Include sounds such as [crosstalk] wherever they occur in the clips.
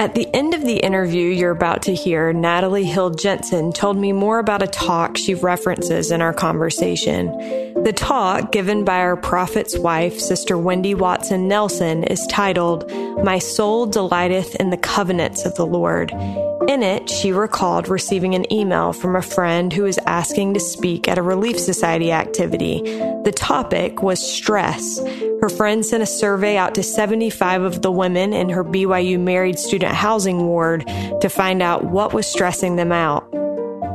At the end of the interview you're about to hear, Natalie Hill Jensen told me more about a talk she references in our conversation. The talk, given by our prophet's wife, Sister Wendy Watson Nelson, is titled, My Soul Delighteth in the Covenants of the Lord. In it, she recalled receiving an email from a friend who was asking to speak at a Relief Society activity. The topic was stress. Her friend sent a survey out to 75 of the women in her BYU married student housing ward to find out what was stressing them out.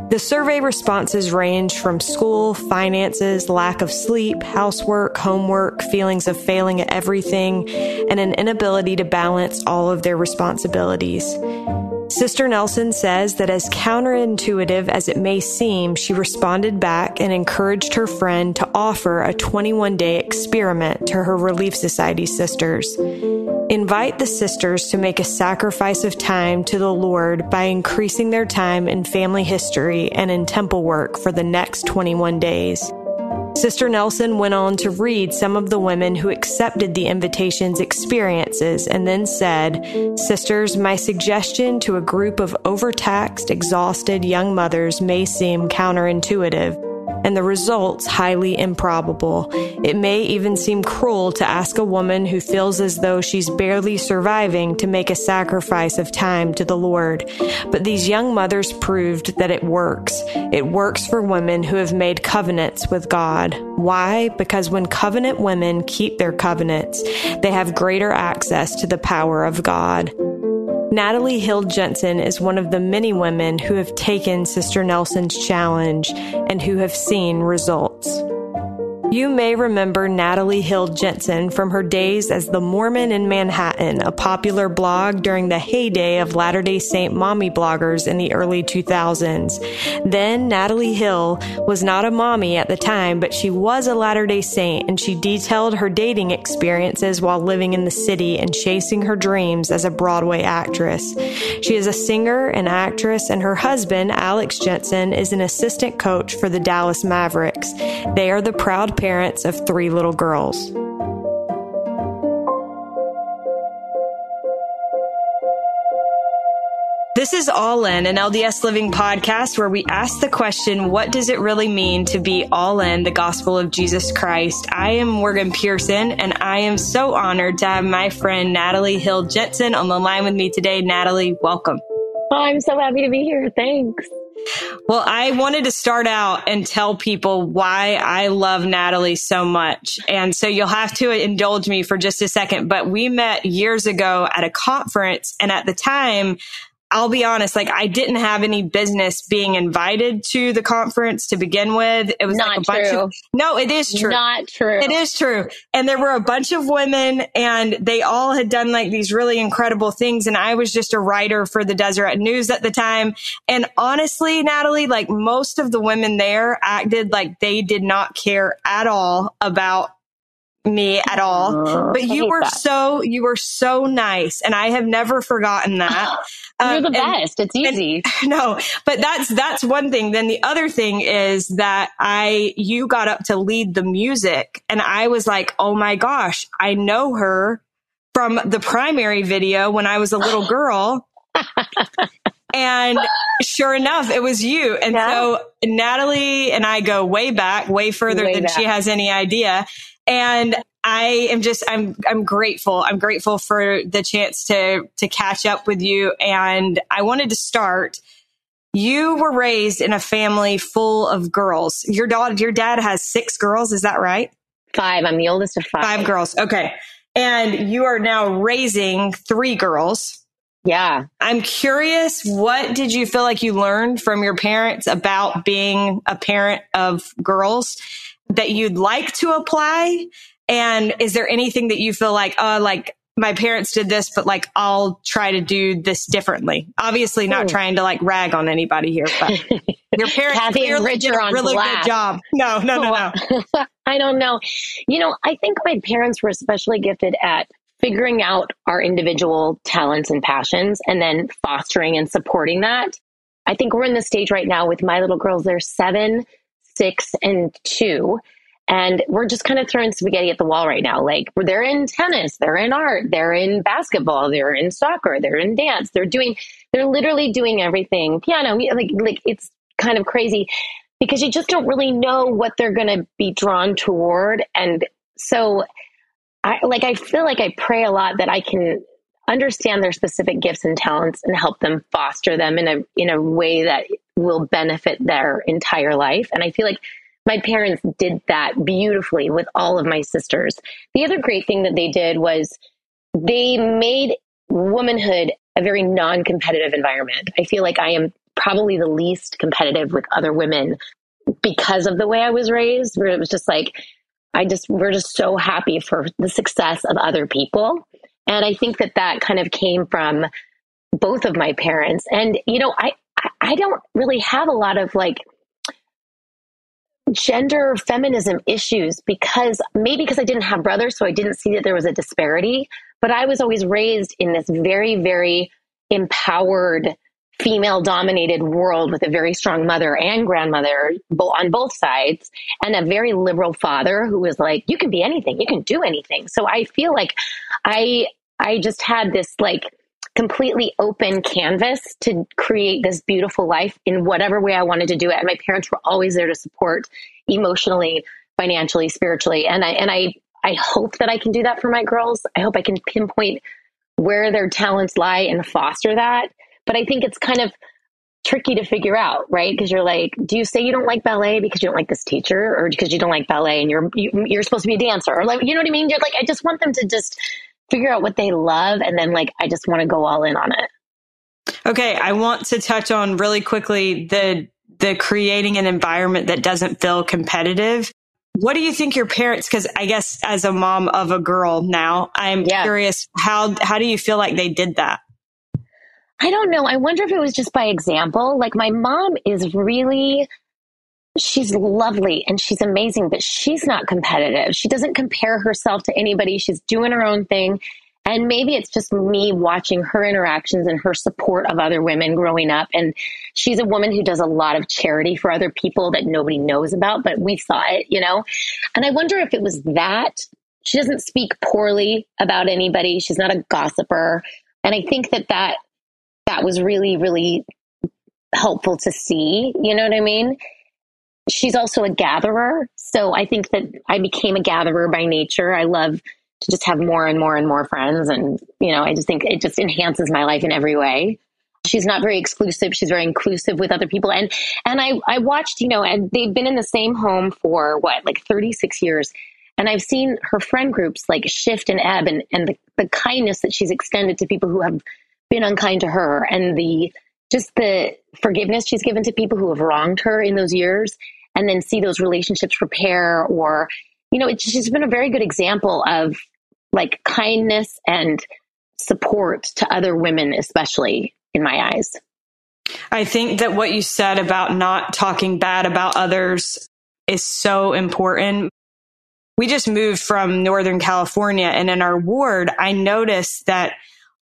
The survey responses ranged from school, finances, lack of sleep, housework, homework, feelings of failing at everything, and an inability to balance all of their responsibilities. Sister Nelson says that as counterintuitive as it may seem, she responded back and encouraged her friend to offer a 21 day experiment to her Relief Society sisters. Invite the sisters to make a sacrifice of time to the Lord by increasing their time in family history and in temple work for the next 21 days. Sister Nelson went on to read some of the women who accepted the invitation's experiences and then said, Sisters, my suggestion to a group of overtaxed, exhausted young mothers may seem counterintuitive and the results highly improbable. It may even seem cruel to ask a woman who feels as though she's barely surviving to make a sacrifice of time to the Lord. But these young mothers proved that it works. It works for women who have made covenants with God. Why? Because when covenant women keep their covenants, they have greater access to the power of God. Natalie Hill Jensen is one of the many women who have taken Sister Nelson's challenge and who have seen results. You may remember Natalie Hill Jensen from her days as the Mormon in Manhattan, a popular blog during the heyday of Latter day Saint mommy bloggers in the early 2000s. Then Natalie Hill was not a mommy at the time, but she was a Latter day Saint and she detailed her dating experiences while living in the city and chasing her dreams as a Broadway actress. She is a singer and actress, and her husband, Alex Jensen, is an assistant coach for the Dallas Mavericks. They are the proud parents of three little girls. This is All In, an LDS Living podcast where we ask the question, what does it really mean to be all in the gospel of Jesus Christ? I am Morgan Pearson, and I am so honored to have my friend Natalie Hill Jensen on the line with me today. Natalie, welcome. Oh, I'm so happy to be here. Thanks. Well, I wanted to start out and tell people why I love Natalie so much. And so you'll have to indulge me for just a second. But we met years ago at a conference. And at the time, I'll be honest, like I didn't have any business being invited to the conference to begin with. It was not like a true. bunch of No, it is true. Not true. It is true. And there were a bunch of women and they all had done like these really incredible things. And I was just a writer for the Deseret News at the time. And honestly, Natalie, like most of the women there acted like they did not care at all about me at all. But you were that. so you were so nice, and I have never forgotten [laughs] that. You're Um, the and- best. it's easy. [laughs] no, but that's that's one thing. Then the other thing is that I you got up to lead the music, and I was like, oh my gosh, I know her from the primary video when I was a little [laughs] girl. And sure enough, it was you. And Yeah. so Natalie and I go way back, way further Way than she has any idea. And I am just I'm I'm grateful. I'm grateful for the chance to to catch up with you and I wanted to start you were raised in a family full of girls. Your dad your dad has 6 girls, is that right? Five. I'm the oldest of five. Five girls. Okay. And you are now raising 3 girls. Yeah. I'm curious, what did you feel like you learned from your parents about being a parent of girls that you'd like to apply? And is there anything that you feel like, oh, like my parents did this, but like I'll try to do this differently? Obviously, not Hmm. trying to like rag on anybody here, but [laughs] your parents Kathy clearly did a really good job. No, no, no, no. [laughs] I don't know. You know, I think my parents were especially gifted at figuring out our individual talents and passions and then fostering and supporting that. I think we're in the stage right now with my little girls. They're seven, six, and two. And we're just kind of throwing spaghetti at the wall right now. Like they're in tennis, they're in art, they're in basketball, they're in soccer, they're in dance. They're doing, they're literally doing everything. Piano, like, like it's kind of crazy because you just don't really know what they're going to be drawn toward. And so I like, I feel like I pray a lot that I can understand their specific gifts and talents and help them foster them in a, in a way that will benefit their entire life. And I feel like my parents did that beautifully with all of my sisters. The other great thing that they did was they made womanhood a very non competitive environment. I feel like I am probably the least competitive with other women because of the way I was raised, where it was just like, I just, we're just so happy for the success of other people. And I think that that kind of came from both of my parents. And, you know, I, I don't really have a lot of like gender feminism issues because maybe because I didn't have brothers, so I didn't see that there was a disparity. But I was always raised in this very, very empowered, female dominated world with a very strong mother and grandmother on both sides, and a very liberal father who was like, you can be anything, you can do anything. So I feel like I, I just had this like, completely open canvas to create this beautiful life in whatever way I wanted to do it. And my parents were always there to support emotionally, financially, spiritually. And I and I I hope that I can do that for my girls. I hope I can pinpoint where their talents lie and foster that. But I think it's kind of tricky to figure out, right? Because you're like, do you say you don't like ballet because you don't like this teacher, or because you don't like ballet and you're you, are you are supposed to be a dancer, or like, you know what I mean? You're like, I just want them to just figure out what they love and then like I just want to go all in on it. Okay, I want to touch on really quickly the the creating an environment that doesn't feel competitive. What do you think your parents cuz I guess as a mom of a girl now, I'm yeah. curious how how do you feel like they did that? I don't know. I wonder if it was just by example. Like my mom is really she's lovely and she's amazing, but she's not competitive. She doesn't compare herself to anybody. She's doing her own thing. And maybe it's just me watching her interactions and her support of other women growing up. And she's a woman who does a lot of charity for other people that nobody knows about, but we saw it, you know? And I wonder if it was that. She doesn't speak poorly about anybody. She's not a gossiper. And I think that that, that was really, really helpful to see. You know what I mean? she's also a gatherer. So I think that I became a gatherer by nature. I love to just have more and more and more friends. And, you know, I just think it just enhances my life in every way. She's not very exclusive. She's very inclusive with other people. And, and I, I watched, you know, and they've been in the same home for what, like 36 years. And I've seen her friend groups like shift and ebb and, and the, the kindness that she's extended to people who have been unkind to her and the, just the forgiveness she's given to people who have wronged her in those years and then see those relationships repair or you know it's she's been a very good example of like kindness and support to other women especially in my eyes. I think that what you said about not talking bad about others is so important. We just moved from northern california and in our ward i noticed that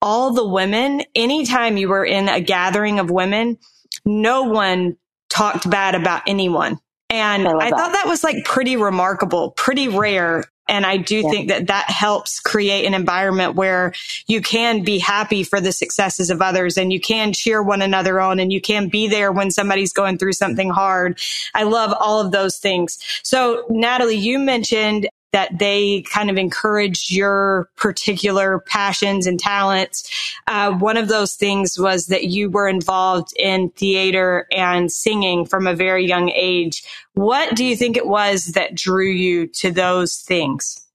all the women anytime you were in a gathering of women no one talked bad about anyone and I, I thought that was like pretty remarkable, pretty rare. And I do yeah. think that that helps create an environment where you can be happy for the successes of others and you can cheer one another on and you can be there when somebody's going through something hard. I love all of those things. So Natalie, you mentioned that they kind of encouraged your particular passions and talents. Uh, one of those things was that you were involved in theater and singing from a very young age. What do you think it was that drew you to those things?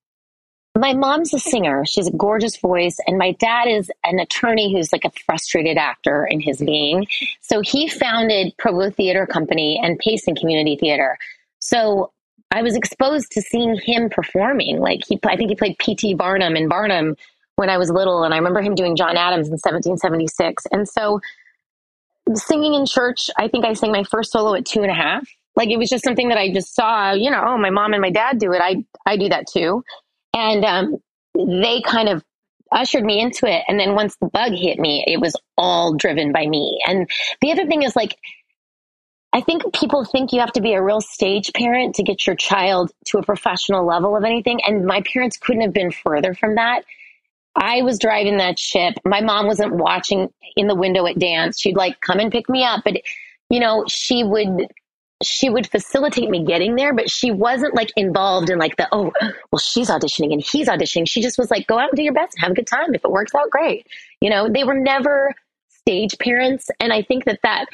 My mom's a singer. She's a gorgeous voice. And my dad is an attorney who's like a frustrated actor in his being. So he founded Provo Theater Company and Payson Community Theater. So I was exposed to seeing him performing. Like he, I think he played P.T. Barnum in Barnum when I was little, and I remember him doing John Adams in 1776. And so, singing in church, I think I sang my first solo at two and a half. Like it was just something that I just saw. You know, oh, my mom and my dad do it. I I do that too, and um, they kind of ushered me into it. And then once the bug hit me, it was all driven by me. And the other thing is like I think people think you have to be a real stage parent to get your child to a professional level of anything. And my parents couldn't have been further from that. I was driving that ship. My mom wasn't watching in the window at dance. She'd like come and pick me up, but you know, she would she would facilitate me getting there, but she wasn't like involved in like the, oh, well, she's auditioning and he's auditioning. She just was like, go out and do your best and have a good time. If it works out, great. You know, they were never stage parents. And I think that that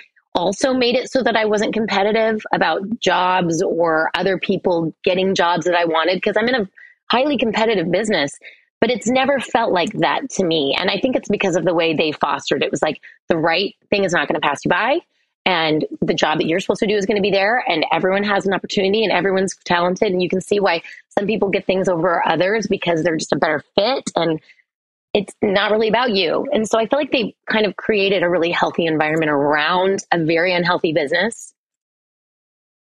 also made it so that I wasn't competitive about jobs or other people getting jobs that I wanted because I'm in a highly competitive business. But it's never felt like that to me. And I think it's because of the way they fostered it. It was like the right thing is not going to pass you by and the job that you're supposed to do is going to be there and everyone has an opportunity and everyone's talented and you can see why some people get things over others because they're just a better fit and it's not really about you. And so i feel like they kind of created a really healthy environment around a very unhealthy business.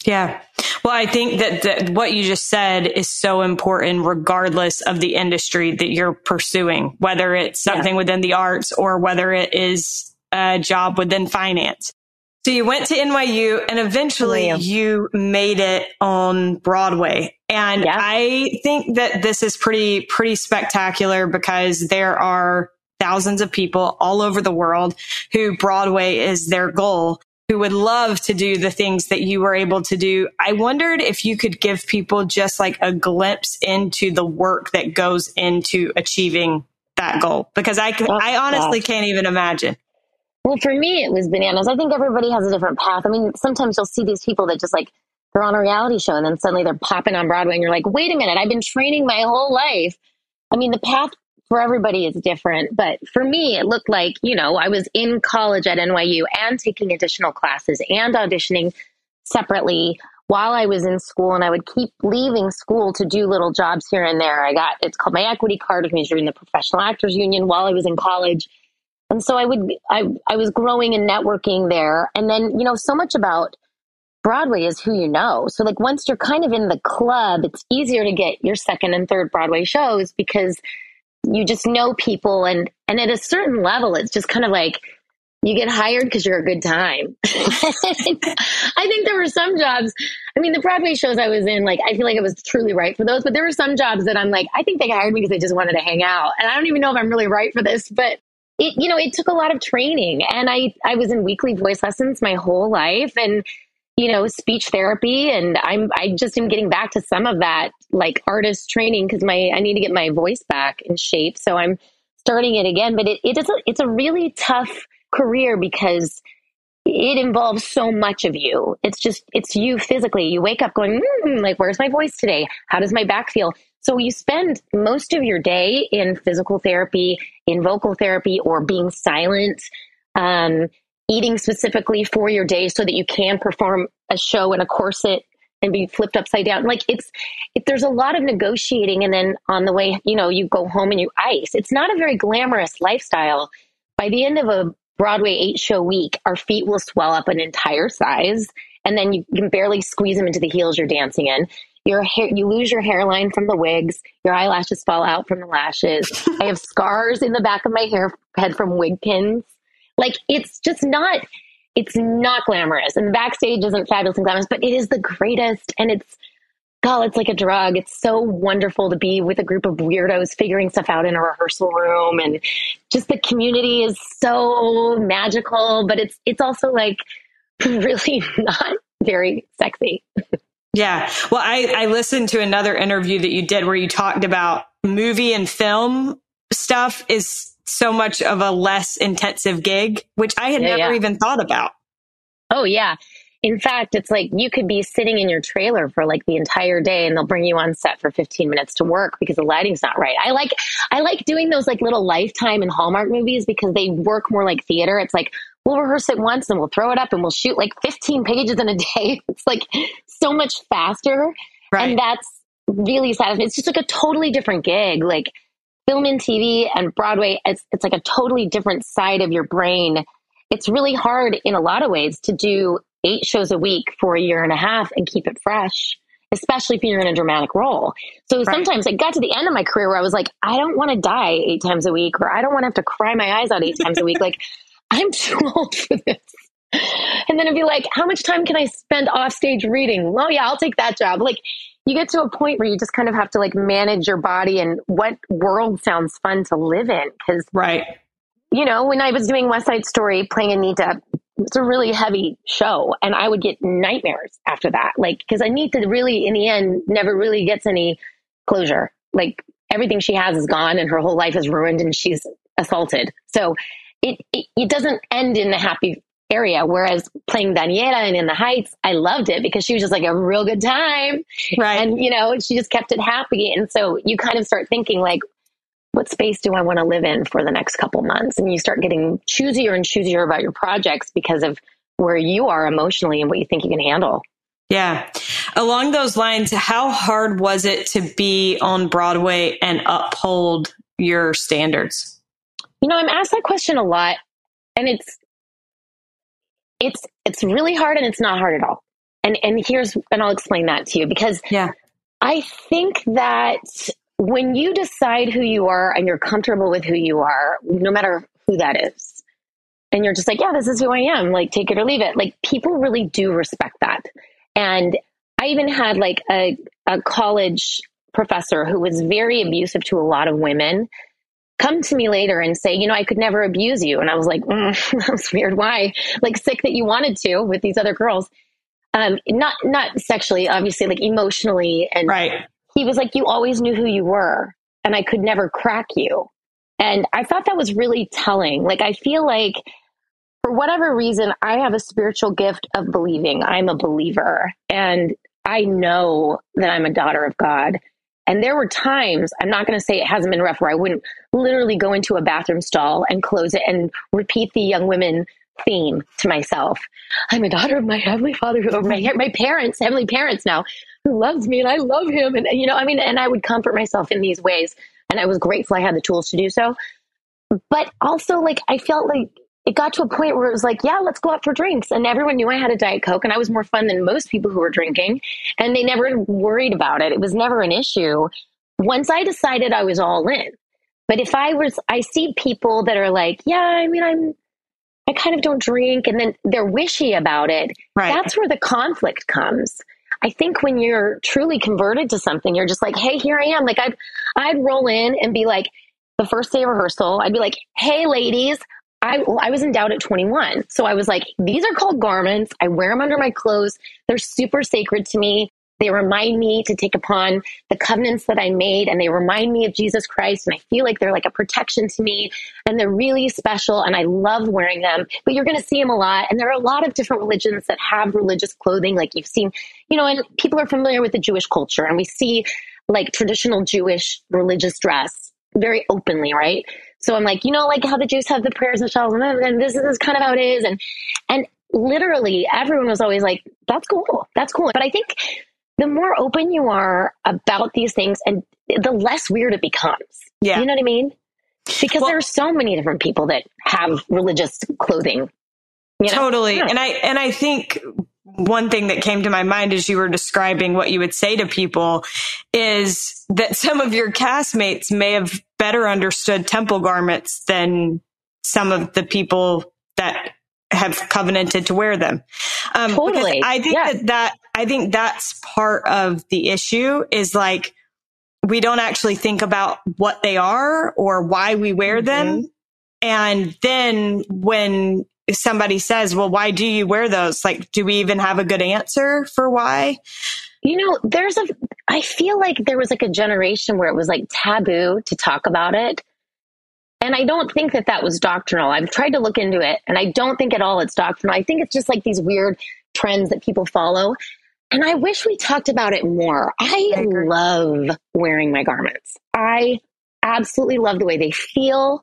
Yeah. Well i think that, that what you just said is so important regardless of the industry that you're pursuing whether it's something yeah. within the arts or whether it is a job within finance so you went to NYU and eventually you made it on Broadway. And yeah. I think that this is pretty, pretty spectacular because there are thousands of people all over the world who Broadway is their goal, who would love to do the things that you were able to do. I wondered if you could give people just like a glimpse into the work that goes into achieving that goal because I, oh, I honestly can't even imagine. Well, for me, it was bananas. I think everybody has a different path. I mean, sometimes you'll see these people that just like they're on a reality show and then suddenly they're popping on Broadway and you're like, wait a minute, I've been training my whole life. I mean, the path for everybody is different, but for me, it looked like, you know, I was in college at NYU and taking additional classes and auditioning separately while I was in school and I would keep leaving school to do little jobs here and there. I got, it's called my equity card with me during the professional actors union while I was in college. And so I would, I, I was growing and networking there. And then, you know, so much about Broadway is who you know. So like once you're kind of in the club, it's easier to get your second and third Broadway shows because you just know people and, and at a certain level, it's just kind of like, you get hired because you're a good time. [laughs] I think there were some jobs. I mean, the Broadway shows I was in, like, I feel like I was truly right for those, but there were some jobs that I'm like, I think they hired me because they just wanted to hang out. And I don't even know if I'm really right for this, but it, you know, it took a lot of training and I, I was in weekly voice lessons my whole life and, you know, speech therapy. And I'm, I just am getting back to some of that like artist training because my, I need to get my voice back in shape. So I'm starting it again, but it, it is a, it's a really tough career because it involves so much of you. It's just, it's you physically. You wake up going, mm, like, where's my voice today? How does my back feel? So you spend most of your day in physical therapy, in vocal therapy, or being silent, um, eating specifically for your day so that you can perform a show in a corset and be flipped upside down. Like it's, it, there's a lot of negotiating. And then on the way, you know, you go home and you ice. It's not a very glamorous lifestyle. By the end of a Broadway eight show week, our feet will swell up an entire size. And then you can barely squeeze them into the heels you're dancing in your hair, you lose your hairline from the wigs, your eyelashes fall out from the lashes. [laughs] I have scars in the back of my hair head from wig pins. Like it's just not, it's not glamorous. And the backstage isn't fabulous and glamorous, but it is the greatest. And it's, God, it's like a drug. It's so wonderful to be with a group of weirdos figuring stuff out in a rehearsal room. And just the community is so magical, but it's, it's also like [laughs] really [laughs] not very sexy. Yeah. Well, I, I listened to another interview that you did where you talked about movie and film stuff is so much of a less intensive gig, which I had yeah, never yeah. even thought about. Oh, yeah. In fact, it's like you could be sitting in your trailer for like the entire day and they'll bring you on set for 15 minutes to work because the lighting's not right. I like I like doing those like little lifetime and Hallmark movies because they work more like theater. It's like we'll rehearse it once and we'll throw it up and we'll shoot like 15 pages in a [laughs] day. It's like so much faster. Right. And that's really satisfying. It's just like a totally different gig. Like film and TV and Broadway, it's, it's like a totally different side of your brain. It's really hard in a lot of ways to do eight shows a week for a year and a half and keep it fresh, especially if you're in a dramatic role. So right. sometimes I got to the end of my career where I was like, I don't want to die eight times a week, or I don't want to have to cry my eyes out eight times a week. [laughs] Like, I'm too [laughs] old for this. and then it'd be like, how much time can I spend off stage reading? Oh yeah, I'll take that job. Like you get to a point where you just kind of have to like manage your body and what world sounds fun to live in. Cause right. You know, when I was doing West Side Story playing Anita, it's a really heavy show and I would get nightmares after that. Like, cause Anita really, in the end, never really gets any closure. Like everything she has is gone and her whole life is ruined and she's assaulted. So it, it, it doesn't end in a happy area. Whereas playing Daniela and in the Heights, I loved it because she was just like a real good time. Right. And, you know, she just kept it happy. And so you kind of start thinking like, what space do I want to live in for the next couple months? And you start getting choosier and choosier about your projects because of where you are emotionally and what you think you can handle. Yeah. Along those lines, how hard was it to be on Broadway and uphold your standards? You know, I'm asked that question a lot and it's it's it's really hard and it's not hard at all. And and here's and I'll explain that to you because yeah. I think that when you decide who you are and you're comfortable with who you are, no matter who that is, and you're just like, yeah, this is who I am, like take it or leave it. Like people really do respect that. And I even had like a, a college professor who was very abusive to a lot of women come to me later and say, you know, I could never abuse you. And I was like, mm, [laughs] that's weird. Why? Like sick that you wanted to with these other girls. Um, not, not sexually, obviously, like emotionally. And right. he was like, you always knew who you were and I could never crack you. And I thought that was really telling. Like, I feel like for whatever reason, I have a spiritual gift of believing. I'm a believer and I know that I'm a daughter of God. And there were times, I'm not going to say it hasn't been rough, where I wouldn't literally go into a bathroom stall and close it and repeat the young women theme to myself. I'm a daughter of my heavenly father, who, my, my parents, heavenly parents now, who loves me and I love him. And, you know, I mean, and I would comfort myself in these ways. And I was grateful I had the tools to do so. But also, like, I felt like it got to a point where it was like, yeah, let's go out for drinks. And everyone knew I had a Diet Coke and I was more fun than most people who were drinking. And they never worried about it. It was never an issue. Once I decided I was all in. But if I was, I see people that are like, yeah, I mean, I'm, I kind of don't drink. And then they're wishy about it. Right. That's where the conflict comes. I think when you're truly converted to something, you're just like, hey, here I am. Like I'd, I'd roll in and be like, the first day of rehearsal, I'd be like, hey, ladies, I, I was endowed at 21. So I was like, these are called garments. I wear them under my clothes. They're super sacred to me. They remind me to take upon the covenants that I made and they remind me of Jesus Christ. And I feel like they're like a protection to me and they're really special and I love wearing them. But you're going to see them a lot. And there are a lot of different religions that have religious clothing, like you've seen, you know, and people are familiar with the Jewish culture and we see like traditional Jewish religious dress very openly, right? So I'm like, you know, like how the Jews have the prayer shawls, and this is kind of how it is. And and literally everyone was always like, that's cool. That's cool. But I think the more open you are about these things and the less weird it becomes. Yeah. You know what I mean? Because well, there are so many different people that have religious clothing. You know? Totally. Yeah. And I and I think one thing that came to my mind as you were describing what you would say to people is that some of your castmates may have better understood temple garments than some of the people that have covenanted to wear them. Um, totally. I think yeah. that that, I think that's part of the issue is like, we don't actually think about what they are or why we wear mm-hmm. them. And then when somebody says, well, why do you wear those? Like, do we even have a good answer for why? You know, there's a, I feel like there was like a generation where it was like taboo to talk about it. And I don't think that that was doctrinal. I've tried to look into it and I don't think at all it's doctrinal. I think it's just like these weird trends that people follow. And I wish we talked about it more. I, I love wearing my garments. I absolutely love the way they feel.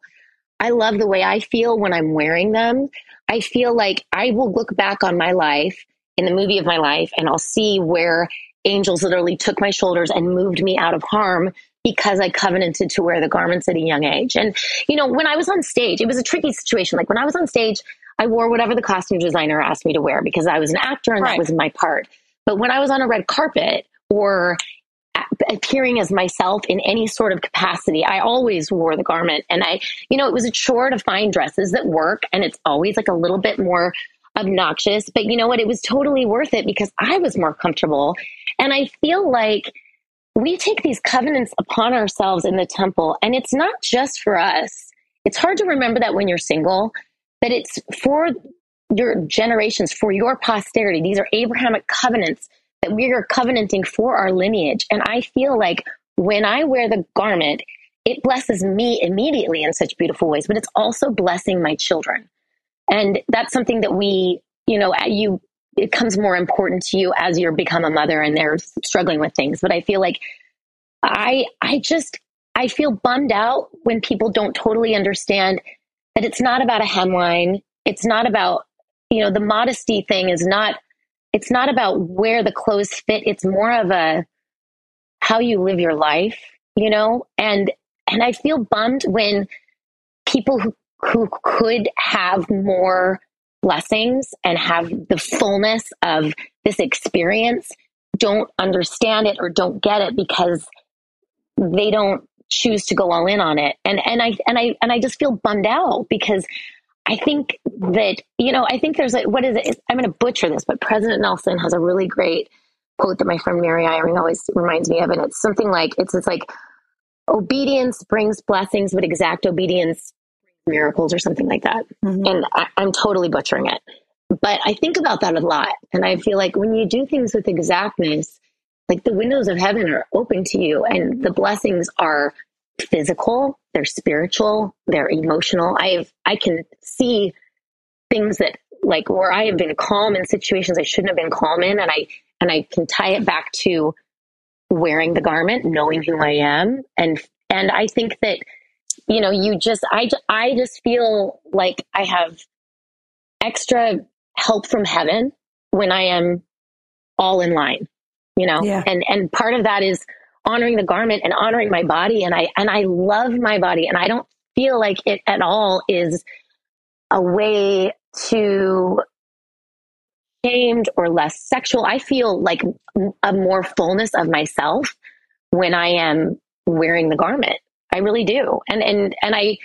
I love the way I feel when I'm wearing them. I feel like I will look back on my life in the movie of my life and I'll see where angels literally took my shoulders and moved me out of harm because I covenanted to wear the garments at a young age. And, you know, when I was on stage, it was a tricky situation. Like when I was on stage, I wore whatever the costume designer asked me to wear because I was an actor and right. that was my part. But when I was on a red carpet or appearing as myself in any sort of capacity. I always wore the garment and I, you know, it was a chore to find dresses that work and it's always like a little bit more obnoxious, but you know what? It was totally worth it because I was more comfortable. And I feel like we take these covenants upon ourselves in the temple, and it's not just for us. It's hard to remember that when you're single, that it's for your generations, for your posterity. These are Abrahamic covenants that we are covenanting for our lineage. And I feel like when I wear the garment, it blesses me immediately in such beautiful ways, but it's also blessing my children. And that's something that we, you know, you it becomes more important to you as you become a mother and they're struggling with things. But I feel like I I just I feel bummed out when people don't totally understand that it's not about a hemline. It's not about, you know, the modesty thing is not it's not about where the clothes fit. It's more of a how you live your life, you know? And and I feel bummed when people who who could have more blessings and have the fullness of this experience don't understand it or don't get it because they don't choose to go all in on it and and I and I and I just feel bummed out because I think that you know I think there's a what is it I'm going to butcher this but President Nelson has a really great quote that my friend Mary Eyring always reminds me of and it's something like it's it's like obedience brings blessings but exact obedience miracles or something like that. Mm-hmm. And I, I'm totally butchering it. But I think about that a lot. And I feel like when you do things with exactness, like the windows of heaven are open to you and the blessings are physical, they're spiritual, they're emotional. I have I can see things that like where I have been calm in situations I shouldn't have been calm in and I and I can tie it back to wearing the garment, knowing who I am and and I think that you know, you just, I, I just feel like I have extra help from heaven when I am all in line, you know, yeah. and, and part of that is honoring the garment and honoring my body. And I, and I love my body and I don't feel like it at all is a way to shamed or less sexual. I feel like a more fullness of myself when I am wearing the garment. I really do. And and and I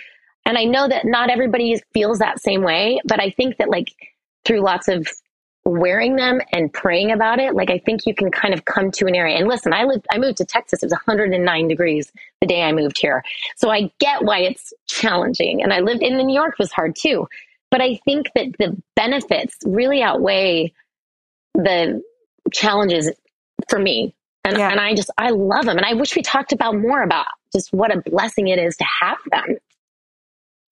and I know that not everybody feels that same way, but I think that like through lots of wearing them and praying about it, like I think you can kind of come to an area. And listen, I lived, I moved to Texas. It was 109 degrees the day I moved here. So I get why it's challenging. And I lived in New York was hard too. But I think that the benefits really outweigh the challenges for me. And, yeah. and I just, I love them. And I wish we talked about more about just what a blessing it is to have them.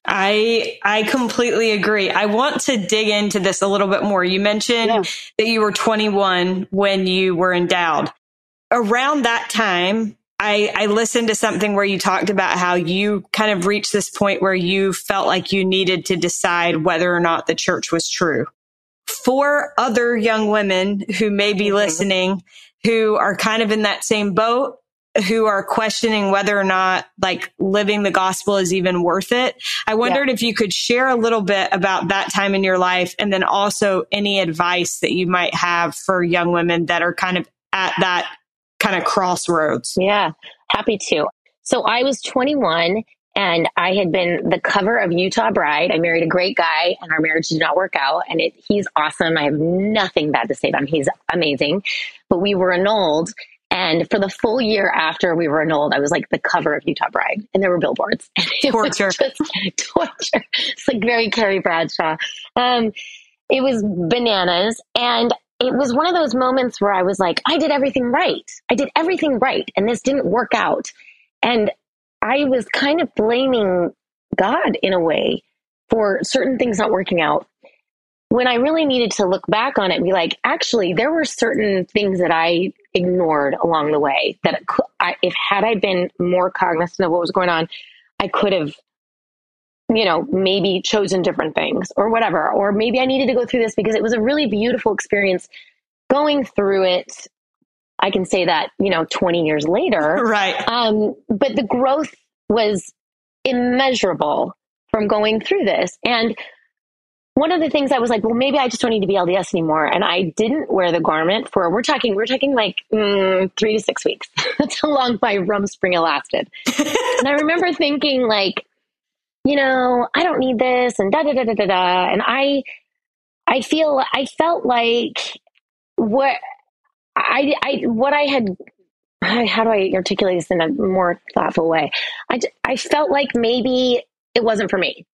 I I completely agree. I want to dig into this a little bit more. You mentioned yeah. that you were 21 when you were endowed. Around that time, I, I listened to something where you talked about how you kind of reached this point where you felt like you needed to decide whether or not the church was true. For other young women who may be mm-hmm. listening, who are kind of in that same boat, who are questioning whether or not like living the gospel is even worth it. I wondered yeah. if you could share a little bit about that time in your life and then also any advice that you might have for young women that are kind of at that kind of crossroads. Yeah, happy to. So I was 21 and I had been the cover of Utah Bride. I married a great guy and our marriage did not work out and it, he's awesome. I have nothing bad to say about him. He's amazing, but we were annulled and for the full year after we were annulled, I was like the cover of Utah Bride, and there were billboards. [laughs] torture, torture. It's like very Carrie Bradshaw. Um, it was bananas, and it was one of those moments where I was like, I did everything right. I did everything right, and this didn't work out. And I was kind of blaming God in a way for certain things not working out when I really needed to look back on it and be like, actually, there were certain things that I ignored along the way that I, if had I been more cognizant of what was going on, I could have, you know, maybe chosen different things or whatever. Or maybe I needed to go through this because it was a really beautiful experience going through it. I can say that, you know, 20 years later. [laughs] Right. Um, but the growth was immeasurable from going through this. And one of the things I was like, well, maybe I just don't need to be LDS anymore. And I didn't wear the garment for, we're talking, we're talking like mm, three to six weeks. [laughs] That's how long my rumspringa lasted. [laughs] and I remember thinking like, you know, I don't need this and da da da da da da. And I, I feel I felt like what I I what I had [sighs] how do I articulate this in a more thoughtful way? I I felt like maybe it wasn't for me.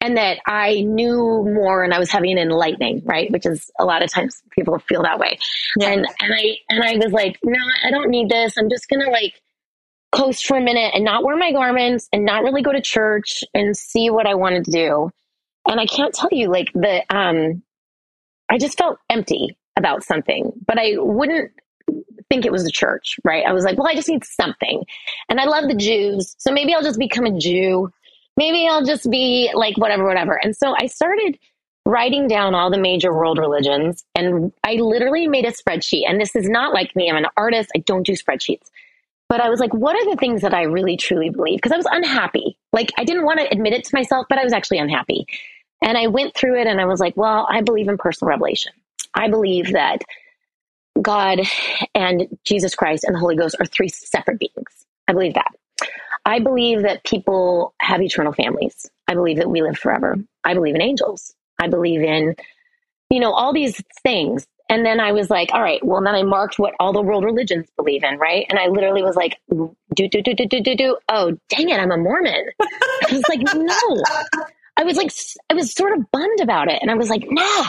And that I knew more and I was having an enlightening, right? Which is a lot of times people feel that way. Yeah. And and I and I was like, no, I don't need this. I'm just gonna like coast for a minute and not wear my garments and not really go to church and see what I wanted to do. And I can't tell you, like the um I just felt empty about something, but I wouldn't think it was the church, right? I was like, well, I just need something. And I love the Jews. So maybe I'll just become a Jew. Maybe I'll just be like whatever, whatever. And so I started writing down all the major world religions and I literally made a spreadsheet. And this is not like me. I'm an artist. I don't do spreadsheets. But I was like, what are the things that I really truly believe? Because I was unhappy. Like I didn't want to admit it to myself, but I was actually unhappy. And I went through it and I was like, well, I believe in personal revelation. I believe that God and Jesus Christ and the Holy Ghost are three separate beings. I believe that. I believe that people have eternal families. I believe that we live forever. I believe in angels. I believe in, you know, all these things. And then I was like, all right, well, then I marked what all the world religions believe in, right? And I literally was like, do, do, do, do, do, do, do. Oh, dang it, I'm a Mormon. I was like, no. [laughs] I was like, I was sort of bummed about it. And I was like, nah,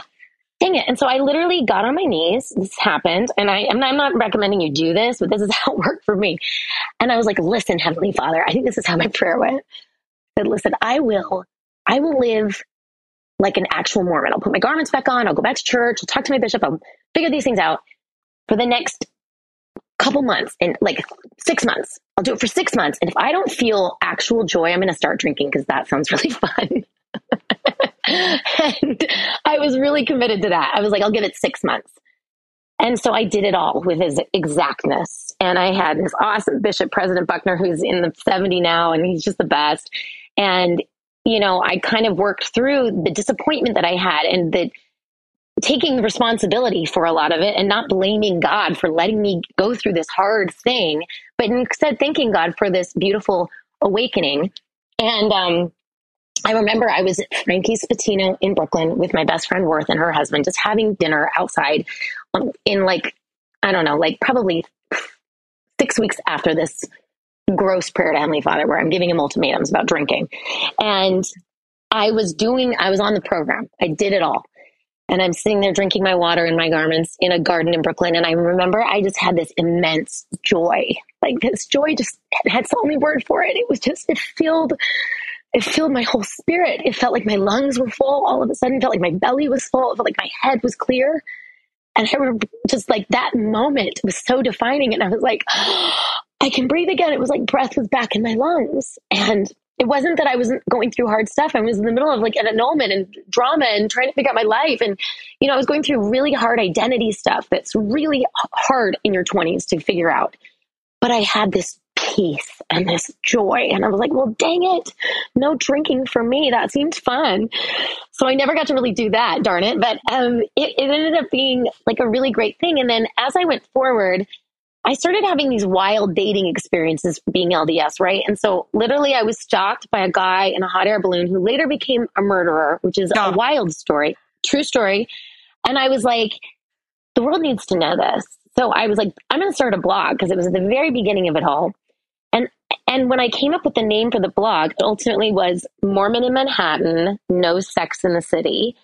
dang it. And so I literally got on my knees. This happened. And I, I'm not recommending you do this, but this is [laughs] how it worked for me. And I was like, listen, Heavenly Father, I think this is how my [laughs] prayer went. I said, listen, I will, I will live like an actual Mormon. I'll put my garments back on. I'll go back to church. I'll talk to my bishop. I'll figure these things out for the next couple months and like six months. I'll do it for six months. And if I don't feel actual joy, I'm going to start drinking because that sounds [laughs] really fun. And I was really committed to that. I was like, I'll give it six months. And so I did it all with his exactness. And I had this awesome Bishop, President Buckner, who's in the 70 now, and he's just the best. And, you know, I kind of worked through the disappointment that I had and the taking responsibility for a lot of it and not blaming God for letting me go through this hard thing, but instead thanking God for this beautiful awakening. And um, I remember I was at Frankie's Spuntino in Brooklyn with my best friend Worth and her husband, just having dinner outside um, in like, I don't know, like probably six weeks after this gross prayer to Heavenly Father, where I'm giving him ultimatums about drinking. And I was doing, I was on the program. I did it all. And I'm sitting there drinking my water in my garments in a garden in Brooklyn. And I remember I just had this immense joy. Like this joy just had the only word for it. It was just, it filled it filled my whole spirit. It felt like my lungs were full all of a sudden. It felt like my belly was full. It felt like my head was clear. And I remember just like that moment was so defining. And I was like, oh, [gasps] I can breathe again. It was like breath was back in my lungs. And it wasn't that I wasn't going through hard stuff. I was in the middle of like an annulment and drama and trying to figure out my life. And, you know, I was going through really hard identity stuff that's really hard in your 20s to figure out. But I had this peace and this joy. And I was like, well, dang it. No drinking for me. That seemed fun. So I never got to really do that, darn it. But um, it, it ended up being like a really great thing. And then as I went forward, I started having these wild dating experiences being LDS, right? And so literally I was stalked by a guy in a hot air balloon who later became a murderer, which is oh. a wild story, true story. And I was like, the world needs to know this. So I was like, I'm going to start a blog because it was at the very beginning of it all. And when I came up with the name for the blog, it ultimately was Mormon in Manhattan, No Sex in the City.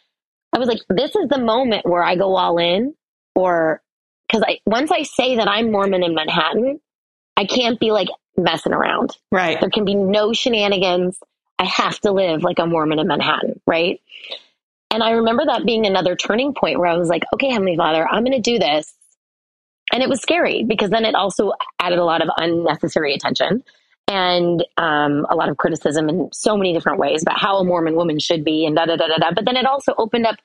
I was like, this is the moment where I go all in, or because I once I say that I'm Mormon in Manhattan, I can't be like messing around. Right. There can be no shenanigans. I have to live like a Mormon in Manhattan, right? And I remember that being another turning point where I was like, okay, Heavenly Father, I'm going to do this. And it was scary because then it also added a lot of unnecessary attention and um, a lot of criticism in so many different ways about how a Mormon woman should be and da da da da da. But then it also opened up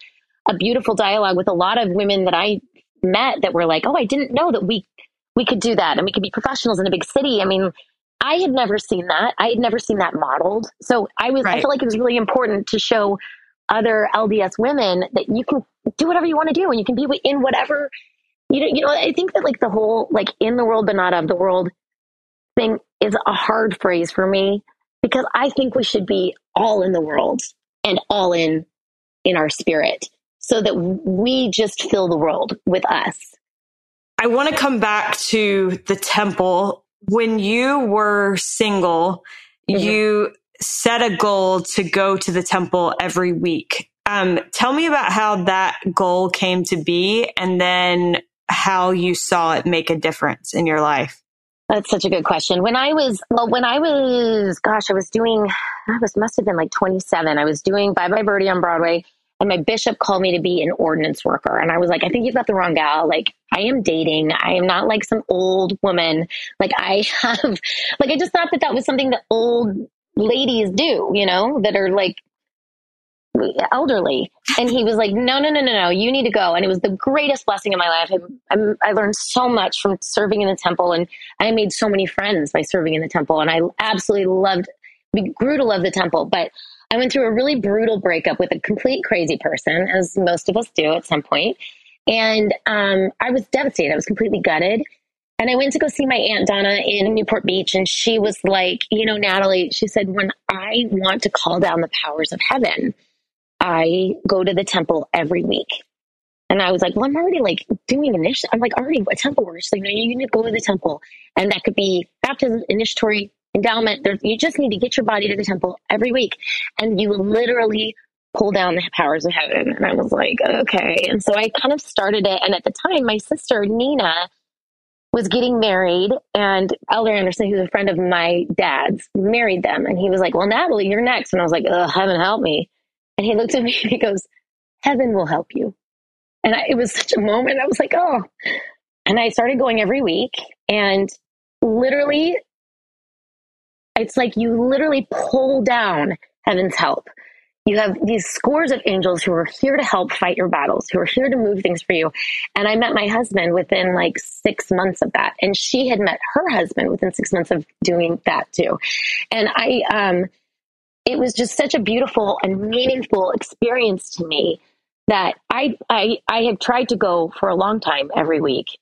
a beautiful dialogue with a lot of women that I met that were like, "Oh, I didn't know that we we could do that and we could be professionals in a big city." I mean, I had never seen that. I had never seen that modeled. So I was right. I felt like it was really important to show other LDS women that you can do whatever you want to do and you can be in whatever you know. You know, I think that like the whole like in the world but not of the world thing is a hard phrase for me because I think we should be all in the world and all in in our spirit. so that we just fill the world with us. I want to come back to the temple. When you were single, mm-hmm. you set a goal to go to the temple every week. Um, tell me about how that goal came to be and then how you saw it make a difference in your life. That's such a good question. When I was, well, when I was, gosh, I was doing, I was, must have been like 27. I was doing Bye Bye Birdie on Broadway and my bishop called me to be an ordinance worker. And I was like, I think you've got the wrong gal. Like, I am dating. I am not like some old woman. Like, I [laughs] have, like, I just thought that that was something that old ladies do, you know, that are like elderly. And he was like, no, no, no, no, no, you need to go. And it was the greatest blessing in my life. I, I, learned so much from serving in the temple and I made so many friends by serving in the temple. And I absolutely loved, grew to love the temple. But I went through a really brutal breakup with a complete crazy person, as most of us do at some point. And um, I was devastated. I was completely gutted. And I went to go see my Aunt Donna in Newport Beach, and she was like, You know, Natalie, she said, when I want to call down the powers of heaven, I go to the temple every week. And I was like, well, I'm already like doing initiation. I'm like already a temple worker. She's like, no, you need to go to the temple. And that could be baptism, initiatory, endowment. There, you just need to get your body to the temple every week. And you literally pull down the powers of heaven. And I was like, okay. And so I kind of started it. And at the time, my sister, Nina, was getting married and Elder Anderson, who's a friend of my dad's, married them. And he was like, well, Natalie, you're next. And I was like, Oh, heaven help me. And he looked at me [laughs] and he goes, Heaven will help you. And I, it was such a moment. I was like, oh. And I started going every week. And literally, it's like you literally pull down heaven's help. You have these scores of angels who are here to help fight your battles, who are here to move things for you. And I met my husband within like six months of that. And she had met her husband within six months of doing that too. And I, um, it was just such a beautiful and meaningful experience to me that I, I, I have tried to go for a long time every week.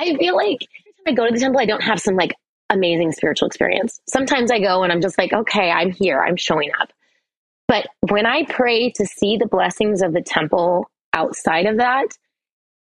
I feel like every time I go to the temple, I don't have some like amazing spiritual experience. Sometimes I go and I'm just like, okay, I'm here, I'm showing up. But when I pray to see the blessings of the temple outside of that,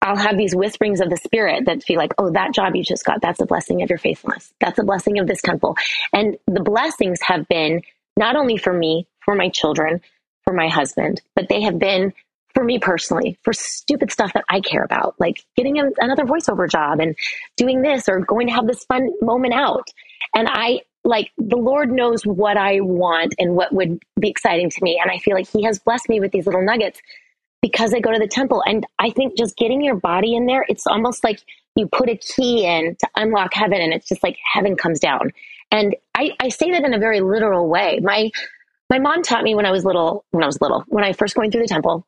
I'll have these whisperings of the spirit that feel like, oh, that job you just got, that's a blessing of your faithfulness. That's a blessing of this temple. And the blessings have been not only for me, for my children, for my husband, but they have been for me personally for stupid stuff that I care about, like getting a, another voiceover job and doing this or going to have this fun moment out. And I like the Lord knows what I want and what would be exciting to me. And I feel like He has blessed me with these little nuggets because I go to the temple. And I think just getting your body in there, it's almost like you put a key in to unlock heaven and it's just like heaven comes down. And I, I say that in a very literal way. My my mom taught me when I was little, when I was little, when I first going through the temple,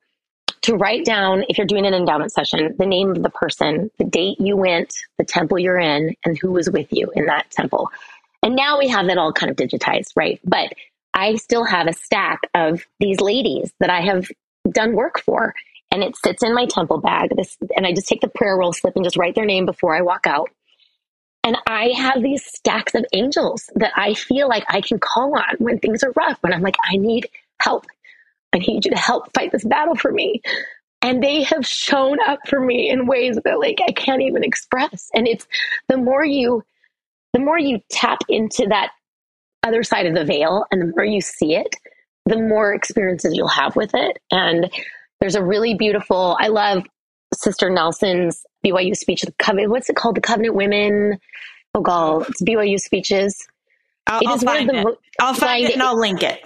to write down if you're doing an endowment session, the name of the person, the date you went, the temple you're in, and who was with you in that temple. And now we have that all kind of digitized, right? But I still have a stack of these ladies that I have done work for. And it sits in my temple bag. This, and I just take the prayer roll slip and just write their name before I walk out. And I have these stacks of angels that I feel like I can call on when things are rough, when I'm like, I need help. I need you to help fight this battle for me. And they have shown up for me in ways that like I can't even express. And it's the more you, the more you tap into that other side of the veil and the more you see it, the more experiences you'll have with it. And there's a really beautiful, I love Sister Nelson's BYU speech, the covenant, what's it called? The Covenant Women. Oh, God, it's BYU speeches. I'll, I'll find the, it. I'll find it and I'll link it.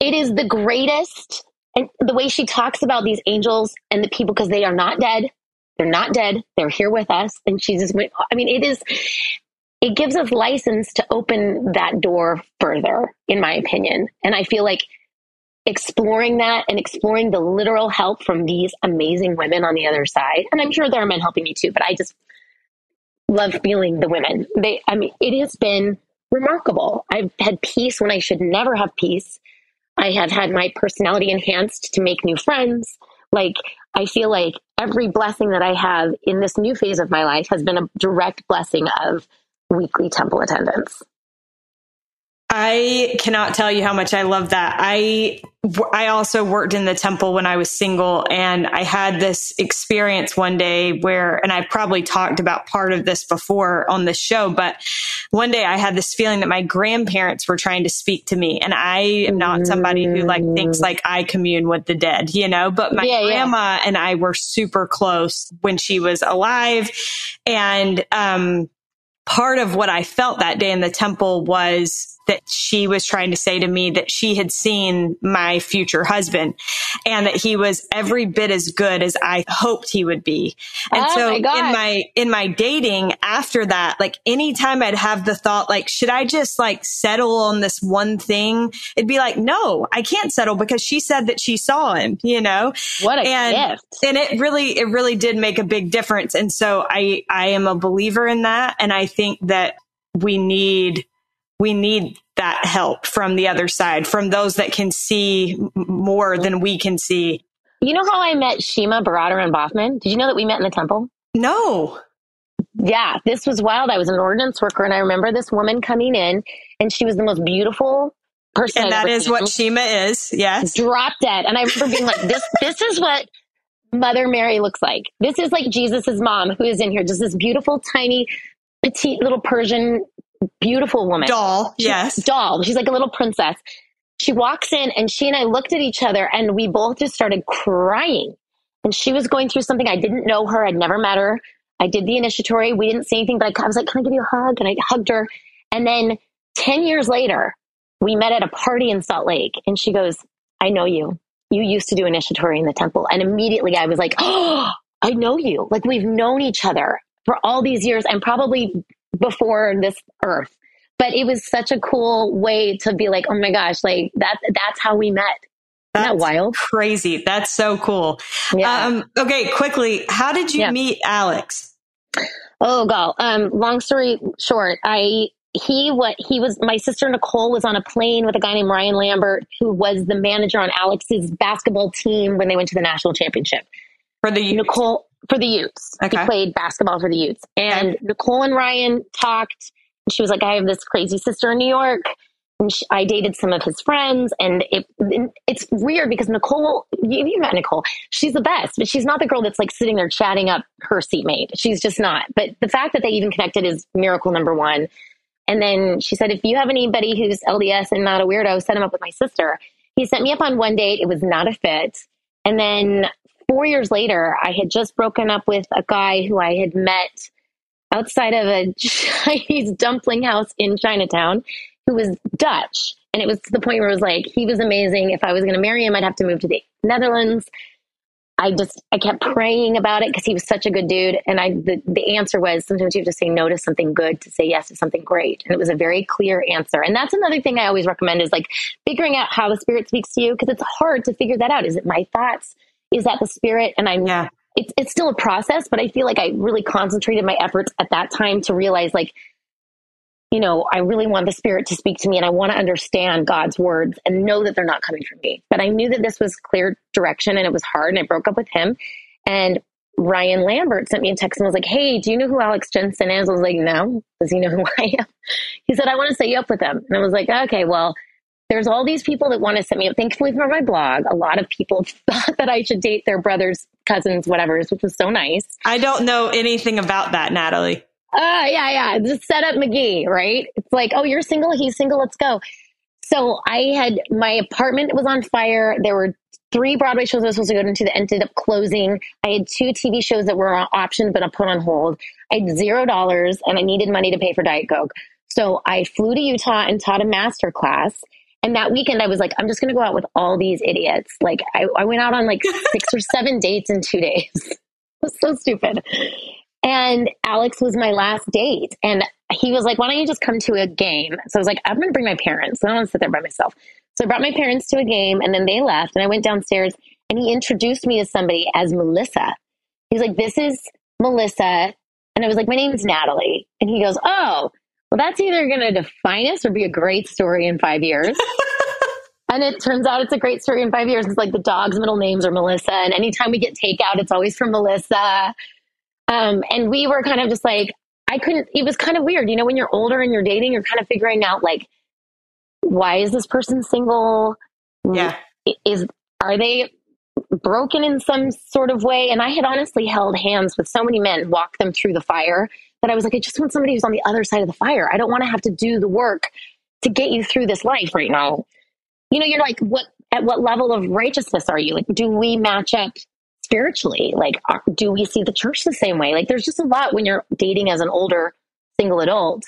It is the greatest. And the way she talks about these angels and the people, because they are not dead. They're not dead. They're here with us. And she just went, I mean, it is, it gives us license to open that door further, in my opinion. And I feel like exploring that and exploring the literal help from these amazing women on the other side. And I'm sure there are men helping me too, but I just love feeling the women. They, I mean, it has been remarkable. I've had peace when I should never have peace. I have had my personality enhanced to make new friends. Like, I feel like every blessing that I have in this new phase of my life has been a direct blessing of weekly temple attendance. I cannot tell you how much I love that. I I also worked in the temple when I was single and I had this experience one day where and I've probably talked about part of this before on the show, but one day I had this feeling that my grandparents were trying to speak to me and I am not somebody who like thinks like I commune with the dead, you know, but my yeah, grandma yeah. and I were super close when she was alive and um part of what I felt that day in the temple was that she was trying to say to me that she had seen my future husband and that he was every bit as good as I hoped he would be. And oh so my in my, in my dating after that, like anytime I'd have the thought, like, should I just like settle on this one thing? It'd be like, no, I can't settle because she said that she saw him, you know? What a and, gift. And it really, it really did make a big difference. And so I, I am a believer in that. And I think that we need we need that help from the other side, from those that can see more than we can see. You know how I met Shima Baradaran Baughman? Did you know that we met in the temple? No. Yeah, this was wild. I was an ordinance worker and I remember this woman coming in and she was the most beautiful person. And that is what Shima is. Yes. Drop dead. And I remember being like, this, this is what Mother Mary looks like. This is like Jesus's mom who is in here, just this beautiful, tiny, petite little Persian beautiful woman. Doll. She, yes. Doll. She's like a little princess. She walks in and she and I looked at each other and we both just started crying. And she was going through something. I didn't know her. I'd never met her. I did the initiatory. We didn't say anything, but I, I was like, can I give you a hug? And I hugged her. And then 10 years later, we met at a party in Salt Lake and she goes, I know you. You used to do initiatory in the temple. And immediately I was like, oh, [gasps] I know you. Like we've known each other for all these years and probably before this earth. But it was such a cool way to be like, oh my gosh, like that that's how we met. That's Isn't that wild? Crazy. That's so cool. Yeah. Um, okay, quickly, how did you yeah. meet Alex? Oh god. Um, long story short, I he what he was my sister Nicole was on a plane with a guy named Ryan Lambert who was the manager on Alex's basketball team when they went to the national championship. For the Nicole for the Utes. Okay. He played basketball for the Utes. And okay. Nicole and Ryan talked. And she was like, I have this crazy sister in New York. And she, I dated some of his friends. And it, it's weird because Nicole, you, you met Nicole. She's the best, but she's not the girl that's like sitting there chatting up her seatmate. She's just not. But the fact that they even connected is miracle number one. And then she said, if you have anybody who's LDS and not a weirdo, set him up with my sister. He sent me up on one date. It was not a fit. And then four years later, I had just broken up with a guy who I had met outside of a [laughs] Chinese dumpling house in Chinatown who was Dutch. And it was to the point where it was like, he was amazing. If I was going to marry him, I'd have to move to the Netherlands. I just, I kept praying about it because he was such a good dude. And I, the, the answer was sometimes you have to say no to something good to say yes to something great. And it was a very clear answer. And that's another thing I always recommend is like figuring out how the spirit speaks to you because it's hard to figure that out. Is it my thoughts? Is that the spirit? And I'm, yeah. it's, it's still a process, but I feel like I really concentrated my efforts at that time to realize like, you know, I really want the spirit to speak to me and I want to understand God's words and know that they're not coming from me. But I knew that this was clear direction and it was hard and I broke up with him. And Ryan Lambert sent me a text and was like, Hey, do you know who Alex Jensen is? I was like, No. Does he know who [laughs] I am? He said, I want to set you up with him. And I was like, Okay, well, there's all these people that want to set me up. Thankfully for my blog, a lot of people [laughs] thought that I should date their brothers, cousins, whatever, which was so nice. I don't know anything about that, Natalie. Uh, yeah, yeah. Just set up McGee, right? It's like, oh, you're single, he's single, let's go. So I had my apartment was on fire. There were three Broadway shows I was supposed to go into that ended up closing. I had two TV shows that were on option but I put on hold. I had zero dollars and I needed money to pay for Diet Coke. So I flew to Utah and taught a master class. And that weekend, I was like, I'm just going to go out with all these idiots. Like, I, I went out on like [laughs] six or seven dates in two days. [laughs] it was so stupid. And Alex was my last date. And he was like, Why don't you just come to a game? So I was like, I'm going to bring my parents. I don't want to sit there by myself. So I brought my parents to a game and then they left. And I went downstairs and he introduced me to somebody as Melissa. He's like, This is Melissa. And I was like, My name's Natalie. And he goes, Oh, well, that's either going to define us or be a great story in five years. [laughs] and it turns out it's a great story in five years. It's like the dog's middle names are Melissa. And anytime we get takeout, it's always from Melissa. Um, and we were kind of just like, I couldn't, it was kind of weird. You know, when you're older and you're dating, you're kind of figuring out like, why is this person single? Yeah. Is are they broken in some sort of way? And I had honestly held hands with so many men, walked them through the fire that I was like, I just want somebody who's on the other side of the fire. I don't want to have to do the work to get you through this life right now. You know, you're like, what at what level of righteousness are you? Like, do we match up spiritually? Like, do we see the church the same way? Like, there's just a lot when you're dating as an older single adult.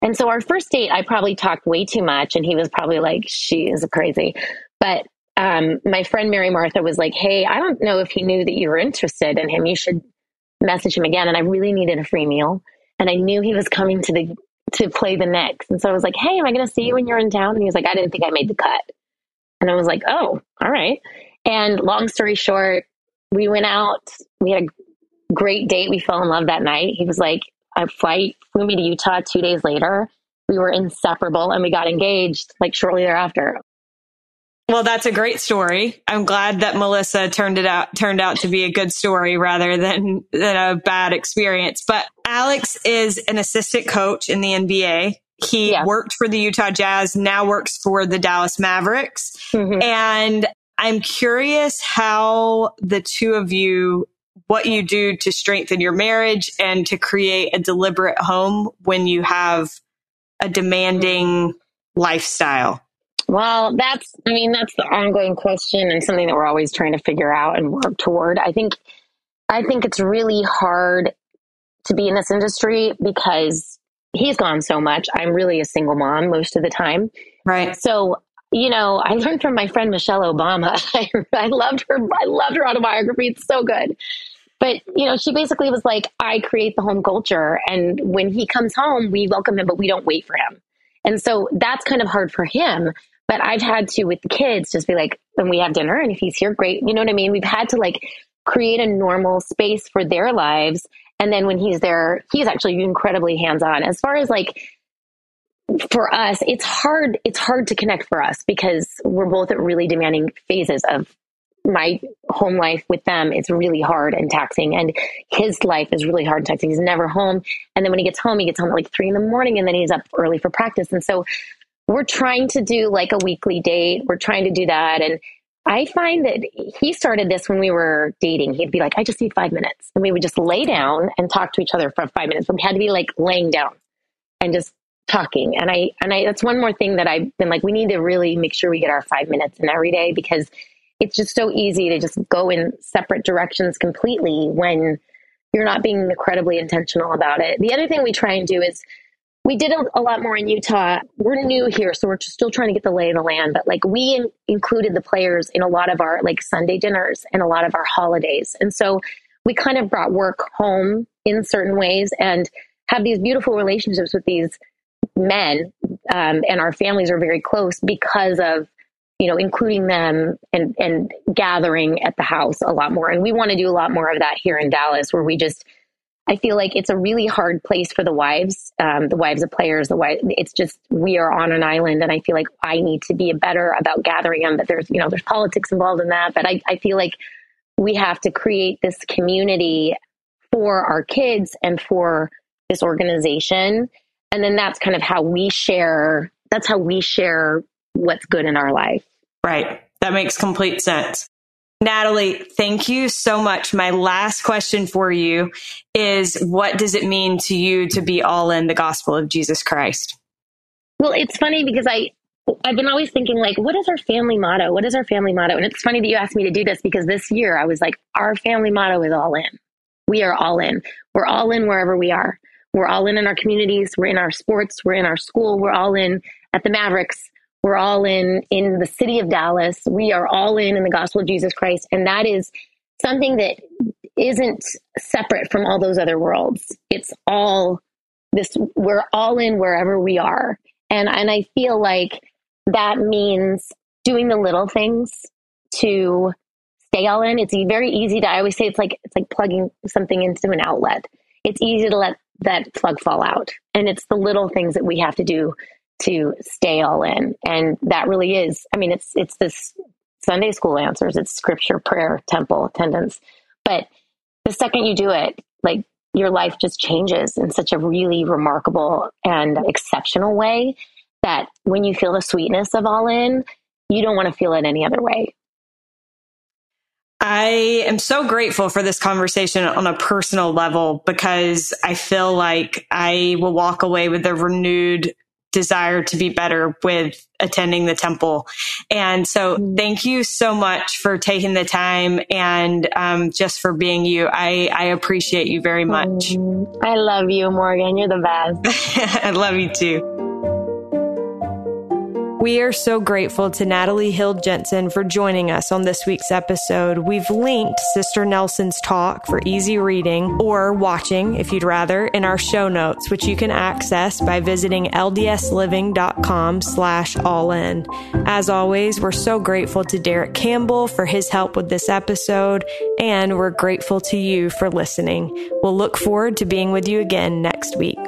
And so our first date, I probably talked way too much, and he was probably like, "She is crazy." But um, my friend Mary Martha was like, "Hey, I don't know if he knew that you were interested in him. You should message him again." And I really needed a free meal, and I knew he was coming to the to play the Knicks, and so I was like, "Hey, am I going to see you when you're in town?" And he was like, "I didn't think I made the cut," and I was like, "Oh, all right." And long story short, we went out. We had a great date. We fell in love that night. He was like, a flight flew me to Utah two days later. We were inseparable and we got engaged like shortly thereafter. Well, that's a great story. I'm glad that Melissa turned it out turned out to be a good story rather than than a bad experience. But Alex is an assistant coach in the NBA. He yeah. worked for the Utah Jazz, now works for the Dallas Mavericks. Mm-hmm. And I'm curious how the two of you what you do to strengthen your marriage and to create a deliberate home when you have a demanding lifestyle? Well, that's, I mean, that's the ongoing question and something that we're always trying to figure out and work toward. I think, I think it's really hard to be in this industry because he's gone so much. I'm really a single mom most of the time. Right. So, you know, I learned from my friend Michelle Obama. [laughs] I, I loved her. I loved her autobiography. It's so good. But, you know, she basically was like, I create the home culture. And when he comes home, we welcome him, but we don't wait for him. And so that's kind of hard for him. But I've had to, with the kids, just be like, when we have dinner, and if he's here, great. You know what I mean? We've had to like create a normal space for their lives. And then when he's there, he's actually incredibly hands on. As far as like, for us, it's hard. It's hard to connect for us because we're both at really demanding phases of my home life with them is really hard and taxing and his life is really hard and taxing he's never home and then when he gets home he gets home at like three in the morning and then he's up early for practice and so we're trying to do like a weekly date. We're trying to do that. And i find that he started this when we were dating. He'd be like i just need five minutes. And we would just lay down and talk to each other for five minutes. But we had to be like laying down and just talking. And i and i that's one more thing that i've been like we need to really make sure we get our five minutes in every day because it's just so easy to just go in separate directions completely when you're not being incredibly intentional about it. The other thing we try and do is we did a, a lot more in Utah. We're new here, so we're still trying to get the lay of the land. But like we in, included the players in a lot of our like Sunday dinners and a lot of our holidays, and so we kind of brought work home in certain ways and have these beautiful relationships with these men, um, and our families are very close because of you know, including them and, and gathering at the house a lot more. And we want to do a lot more of that here in Dallas, where we just, I feel like it's a really hard place for the wives, um, the wives of players. The wives, it's just we are on an island, and I feel like I need to be better about gathering them. But there's, you know, there's politics involved in that. But I, I feel like we have to create this community for our kids and for this organization, and then that's kind of how we share. That's how we share what's good in our life. Right. That makes complete sense. Natalie, thank you so much. My last question for you is what does it mean to you to be all in the gospel of Jesus Christ? Well, it's funny because I I've been always thinking like what is our family motto? What is our family motto? And it's funny that you asked me to do this because this year I was like our family motto is all in. We are all in. We're all in wherever we are. We're all in in our communities, we're in our sports, we're in our school, we're all in at the Mavericks, we're all in in the city of Dallas. We are all in in the gospel of Jesus Christ, and that is something that isn't separate from all those other worlds. It's all this. We're all in wherever we are, and and I feel like that means doing the little things to stay all in. It's very easy to. I always say it's like it's like plugging something into an outlet. It's easy to let that plug fall out, and it's the little things that we have to do to stay all in. And that really is, I mean, it's, it's this Sunday school answers, it's scripture, prayer, temple, attendance. But the second you do it, like your life just changes in such a really remarkable and exceptional way. that when you feel the sweetness of all in, you don't want to feel it any other way. I am so grateful for this conversation on a personal level because I feel like I will walk away with a renewed desire to be better with attending the temple. And so mm-hmm. thank you so much for taking the time and um, just for being you. I, I appreciate you very much. Mm-hmm. I love you, Morgan. You're the best. [laughs] I love you too. We are so grateful to Natalie Hill Jensen for joining us on this week's episode. We've linked Sister Nelson's talk for easy reading or watching, if you'd rather, in our show notes, which you can access by visiting ldsliving.com slash all in. As always, we're so grateful to Derek Campbell for his help with this episode, and we're grateful to you for listening. We'll look forward to being with you again next week.